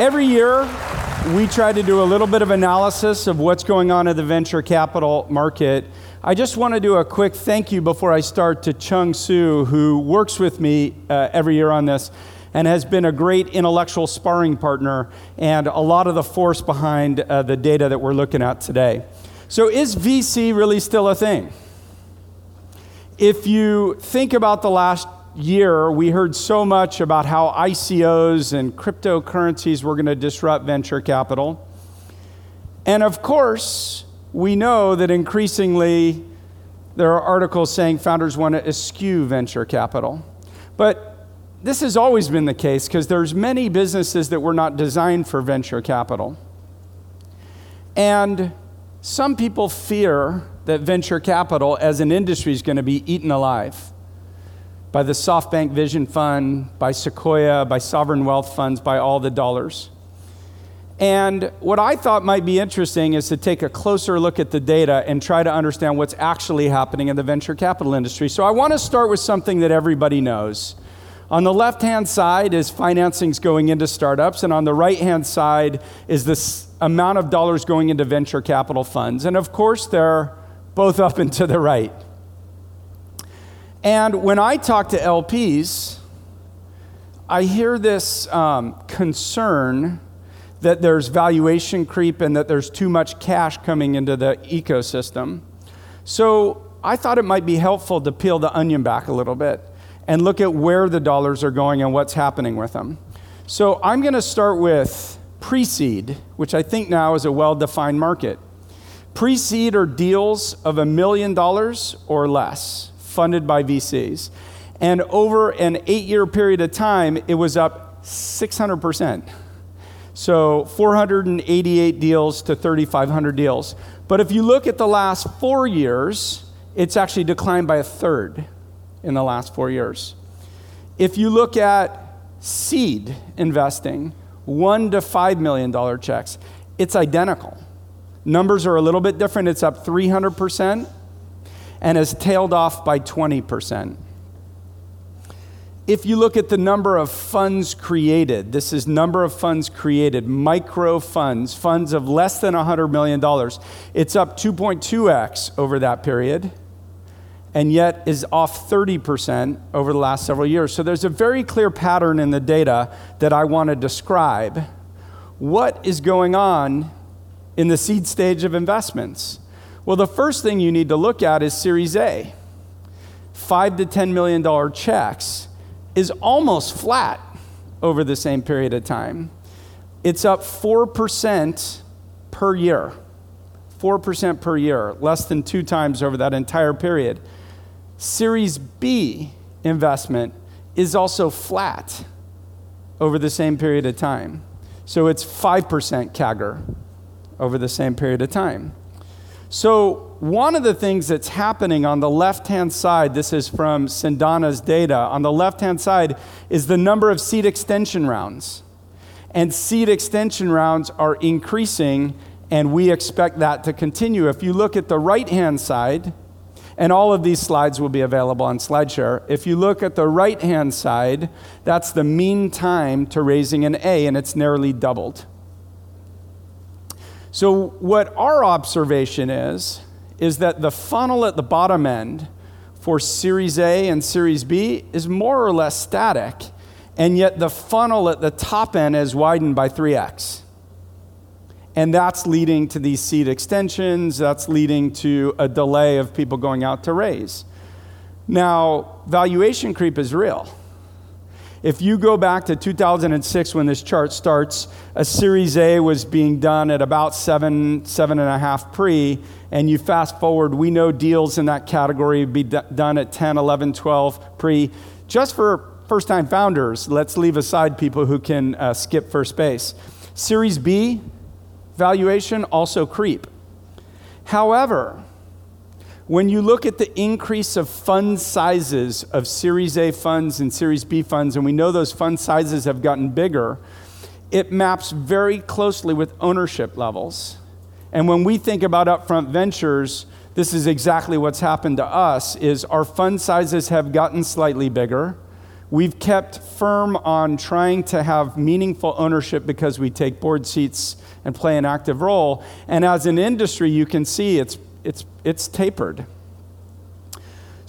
Every year, we try to do a little bit of analysis of what's going on in the venture capital market. I just want to do a quick thank you before I start to Chung Su, who works with me uh, every year on this and has been a great intellectual sparring partner and a lot of the force behind uh, the data that we're looking at today. So, is VC really still a thing? If you think about the last year, we heard so much about how ICOs and cryptocurrencies were going to disrupt venture capital. And of course, we know that increasingly there are articles saying founders want to eschew venture capital. But this has always been the case because there's many businesses that were not designed for venture capital. And some people fear that venture capital as an industry is going to be eaten alive by the SoftBank Vision Fund, by Sequoia, by sovereign wealth funds, by all the dollars. And what I thought might be interesting is to take a closer look at the data and try to understand what's actually happening in the venture capital industry. So I want to start with something that everybody knows. On the left hand side is financings going into startups, and on the right hand side is this amount of dollars going into venture capital funds. And of course, they're both up and to the right. And when I talk to LPs, I hear this um, concern that there's valuation creep and that there's too much cash coming into the ecosystem. So I thought it might be helpful to peel the onion back a little bit and look at where the dollars are going and what's happening with them. So I'm going to start with pre seed, which I think now is a well defined market. Pre seed are deals of a million dollars or less funded by VCs. And over an eight year period of time, it was up 600%. So 488 deals to 3,500 deals. But if you look at the last four years, it's actually declined by a third in the last four years. If you look at seed investing, one to five million dollar checks, it's identical. Numbers are a little bit different. It's up 300% and has tailed off by 20%. If you look at the number of funds created, this is number of funds created, micro funds, funds of less than $100 million, it's up 2.2x over that period and yet is off 30% over the last several years. So there's a very clear pattern in the data that I want to describe. What is going on in the seed stage of investments? Well, the first thing you need to look at is Series A. Five to $10 million checks is almost flat over the same period of time. It's up 4% per year. 4% per year, less than two times over that entire period. Series B investment is also flat over the same period of time. So it's 5% CAGR over the same period of time. So, one of the things that's happening on the left hand side, this is from Cendana's data, on the left hand side is the number of seed extension rounds. And seed extension rounds are increasing, and we expect that to continue. If you look at the right hand side, and all of these slides will be available on SlideShare. If you look at the right hand side, that's the mean time to raising an A, and it's nearly doubled. So, what our observation is, is that the funnel at the bottom end for Series A and Series B is more or less static, and yet the funnel at the top end is widened by 3x. And that's leading to these seed extensions, that's leading to a delay of people going out to raise. Now, valuation creep is real. If you go back to 2006 when this chart starts, a Series A was being done at about seven, seven and a half pre, and you fast forward, we know deals in that category would be d- done at 10, 11, 12 pre. Just for first time founders, let's leave aside people who can uh, skip first base. Series B valuation also creep. However, when you look at the increase of fund sizes of Series A funds and Series B funds, and we know those fund sizes have gotten bigger, it maps very closely with ownership levels. And when we think about upfront ventures, this is exactly what's happened to us is our fund sizes have gotten slightly bigger. We've kept firm on trying to have meaningful ownership because we take board seats and play an active role. And as an industry, you can see it's, it's, it's tapered.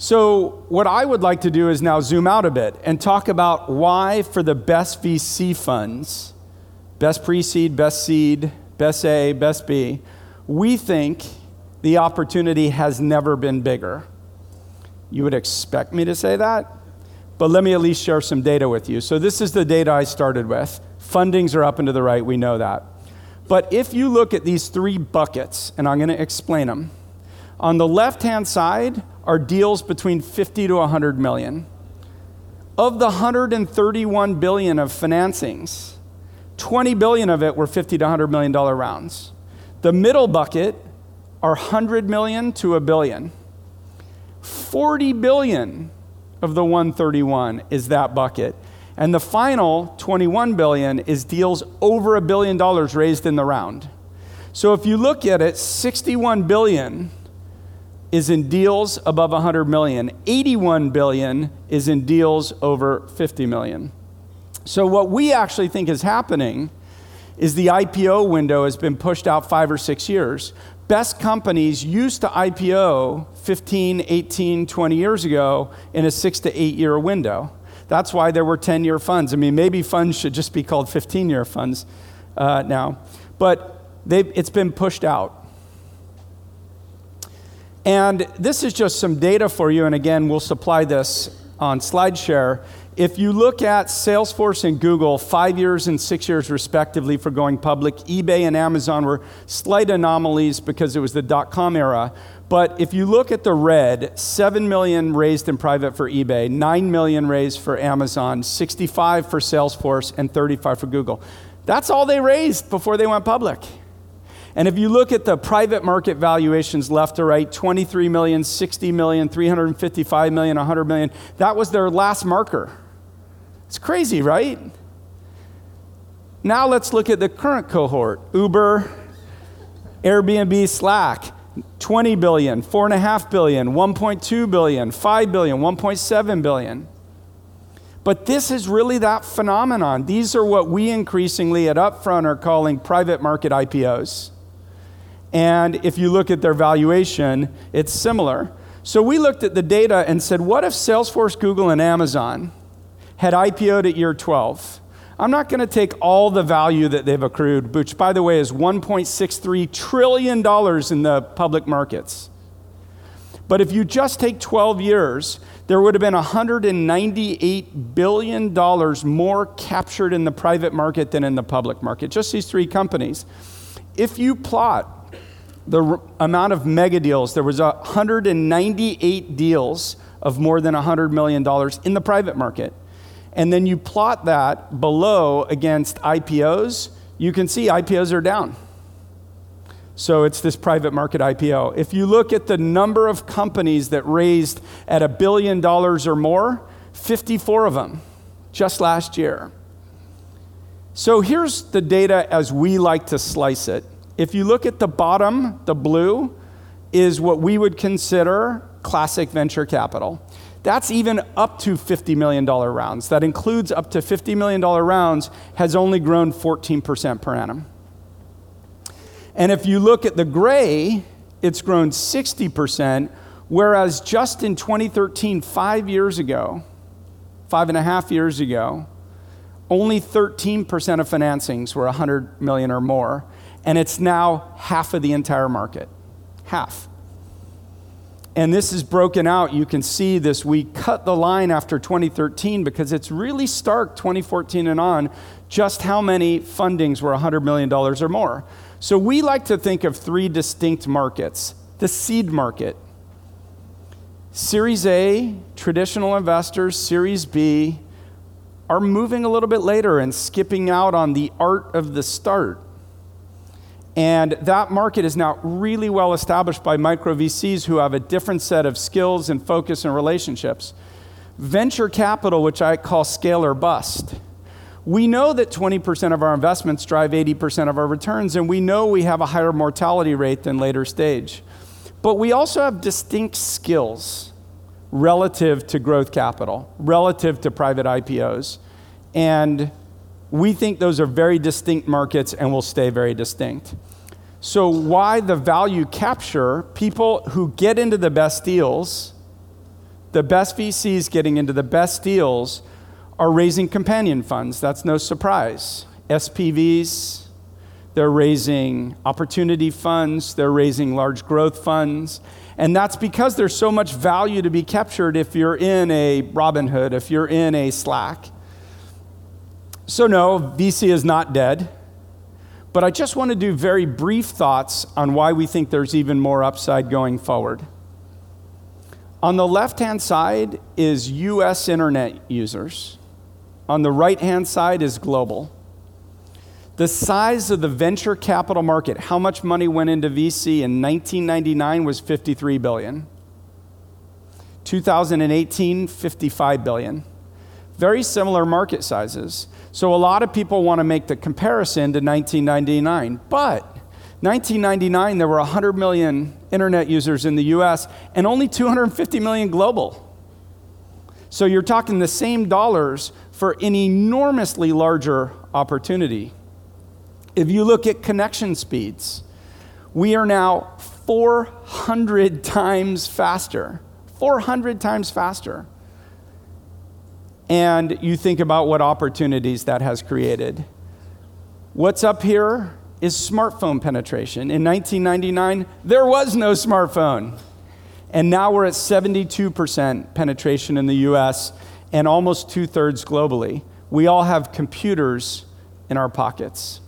So, what I would like to do is now zoom out a bit and talk about why, for the best VC funds, best pre seed, best seed, best A, best B, we think the opportunity has never been bigger. You would expect me to say that? But let me at least share some data with you. So, this is the data I started with. Fundings are up and to the right, we know that. But if you look at these three buckets, and I'm going to explain them, on the left hand side, are deals between 50 to 100 million. Of the 131 billion of financings, 20 billion of it were 50 to 100 million dollar rounds. The middle bucket are 100 million to a billion. 40 billion of the 131 is that bucket. And the final 21 billion is deals over a billion dollars raised in the round. So if you look at it, 61 billion is in deals above 100 million. 81 billion is in deals over 50 million. So what we actually think is happening is the IPO window has been pushed out 5 or 6 years. Best companies used to IPO 15, 18, 20 years ago in a 6 to 8 year window. That's why there were 10 year funds. I mean, maybe funds should just be called 15 year funds uh, now. But it's been pushed out. And this is just some data for you, and again, we'll supply this on SlideShare. If you look at Salesforce and Google, five years and six years respectively for going public, eBay and Amazon were slight anomalies because it was the dot com era. But if you look at the red, 7 million raised in private for eBay, 9 million raised for Amazon, 65 for Salesforce, and 35 for Google. That's all they raised before they went public. And if you look at the private market valuations left to right 23 million, 60 million, 355 million, 100 million that was their last marker. It's crazy, right? Now let's look at the current cohort Uber, Airbnb, Slack. 20 billion, 4.5 billion, 1.2 billion, 5 billion, 1.7 billion. But this is really that phenomenon. These are what we increasingly at Upfront are calling private market IPOs. And if you look at their valuation, it's similar. So we looked at the data and said, what if Salesforce, Google, and Amazon had IPO'd at year 12? I'm not going to take all the value that they've accrued, which, by the way, is $1.63 trillion in the public markets. But if you just take 12 years, there would have been $198 billion more captured in the private market than in the public market, just these three companies. If you plot the r- amount of mega deals, there was 198 deals of more than $100 million in the private market. And then you plot that below against IPOs, you can see IPOs are down. So it's this private market IPO. If you look at the number of companies that raised at a billion dollars or more, 54 of them just last year. So here's the data as we like to slice it. If you look at the bottom, the blue, is what we would consider classic venture capital. That's even up to $50 million rounds. That includes up to $50 million rounds, has only grown 14% per annum. And if you look at the gray, it's grown 60%, whereas just in 2013, five years ago, five and a half years ago, only 13% of financings were 100 million or more and it's now half of the entire market. Half. And this is broken out. You can see this. We cut the line after 2013 because it's really stark 2014 and on just how many fundings were $100 million or more. So we like to think of three distinct markets the seed market, Series A, traditional investors, Series B, are moving a little bit later and skipping out on the art of the start. And that market is now really well established by micro VCs who have a different set of skills and focus and relationships. Venture capital, which I call scale or bust. We know that 20% of our investments drive 80% of our returns, and we know we have a higher mortality rate than later stage. But we also have distinct skills. relative to growth capital, relative to private IPOs. And we think those are very distinct markets and will stay very distinct. So, why the value capture? People who get into the best deals, the best VCs getting into the best deals, are raising companion funds. That's no surprise. SPVs, they're raising opportunity funds, they're raising large growth funds. And that's because there's so much value to be captured if you're in a Robinhood, if you're in a Slack. So, no, VC is not dead. But I just want to do very brief thoughts on why we think there's even more upside going forward. On the left hand side is US internet users, on the right hand side is global. The size of the venture capital market, how much money went into VC in 1999 was 53 billion. 2018, 55 billion. Very similar market sizes. So a lot of people want to make the comparison to 1999. But 1999, there were 100 million internet users in the US and only 250 million global. So you're talking the same dollars for an enormously larger opportunity. If you look at connection speeds, we are now 400 times faster. 400 times faster and you think about what opportunities that has created. What's up here is smartphone penetration. In 1999, there was no smartphone. And now we're at 72% penetration in the US and almost two thirds globally. We all have computers in our pockets.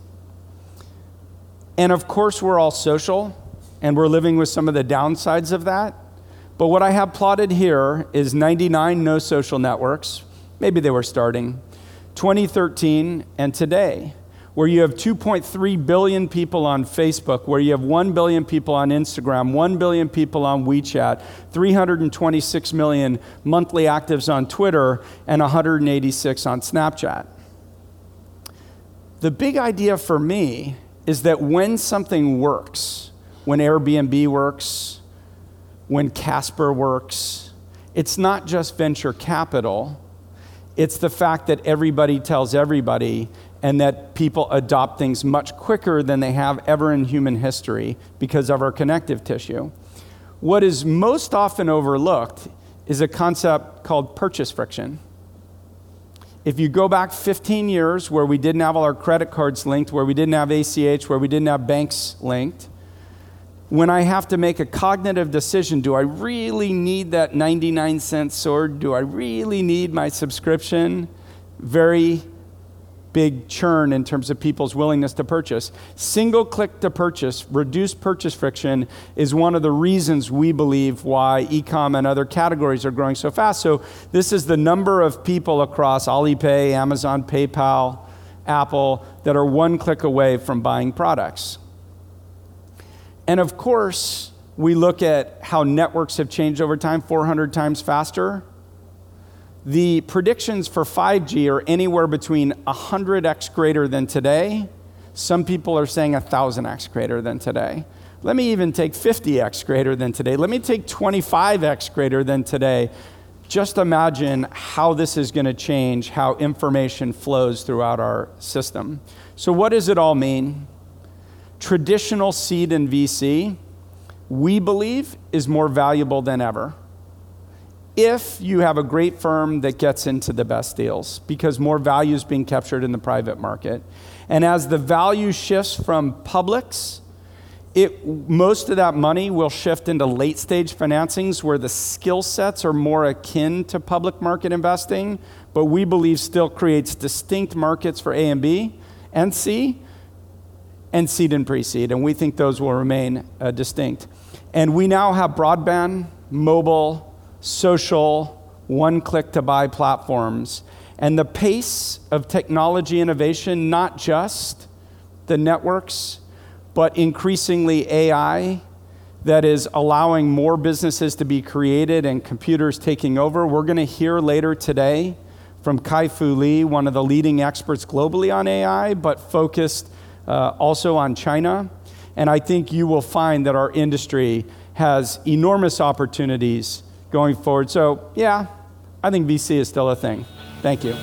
And of course, we're all social and we're living with some of the downsides of that. But what I have plotted here is 99 no social networks, Maybe they were starting. 2013 and today, where you have 2.3 billion people on Facebook, where you have 1 billion people on Instagram, 1 billion people on WeChat, 326 million monthly actives on Twitter, and 186 on Snapchat. The big idea for me is that when something works, when Airbnb works, when Casper works, it's not just venture capital it's the fact that everybody tells everybody and that people adopt things much quicker than they have ever in human history because of our connective tissue. What is most often overlooked is a concept called purchase friction. If you go back 15 years where we didn't have all our credit cards linked, where we didn't have ACH, where we didn't have banks linked, when I have to make a cognitive decision do I really need that 99 cent sword? Do I really need my subscription? Very big churn in terms of people's willingness to purchase. Single click to purchase, reduced purchase friction is one of the reasons we believe why ecom and other categories are growing so fast. So, this is the number of people across Alipay, Amazon, PayPal, Apple that are one click away from buying products. And of course, we look at how networks have changed over time 400 times faster. The predictions for 5G are anywhere between 100x greater than today. Some people are saying 1,000x greater than today. Let me even take 50x greater than today. Let me take 25x greater than today. Just imagine how this is going to change how information flows throughout our system. So, what does it all mean? Traditional seed and VC, we believe, is more valuable than ever. If you have a great firm that gets into the best deals, because more value is being captured in the private market. And as the value shifts from publics, it, most of that money will shift into late stage financings where the skill sets are more akin to public market investing, but we believe still creates distinct markets for A and B and C and seed and pre seed, and we think those will remain uh, distinct. And we now have broadband, mobile, social, one click to buy platforms. And the pace of technology innovation, not just the networks, but increasingly AI, that is allowing more businesses to be created and computers taking over. We're going to hear later today from Kai Fu Lee, one of the leading experts globally on AI, but focused uh, also on China. And I think you will find that our industry has enormous opportunities going forward. So, yeah, I think VC is still a thing. Thank you.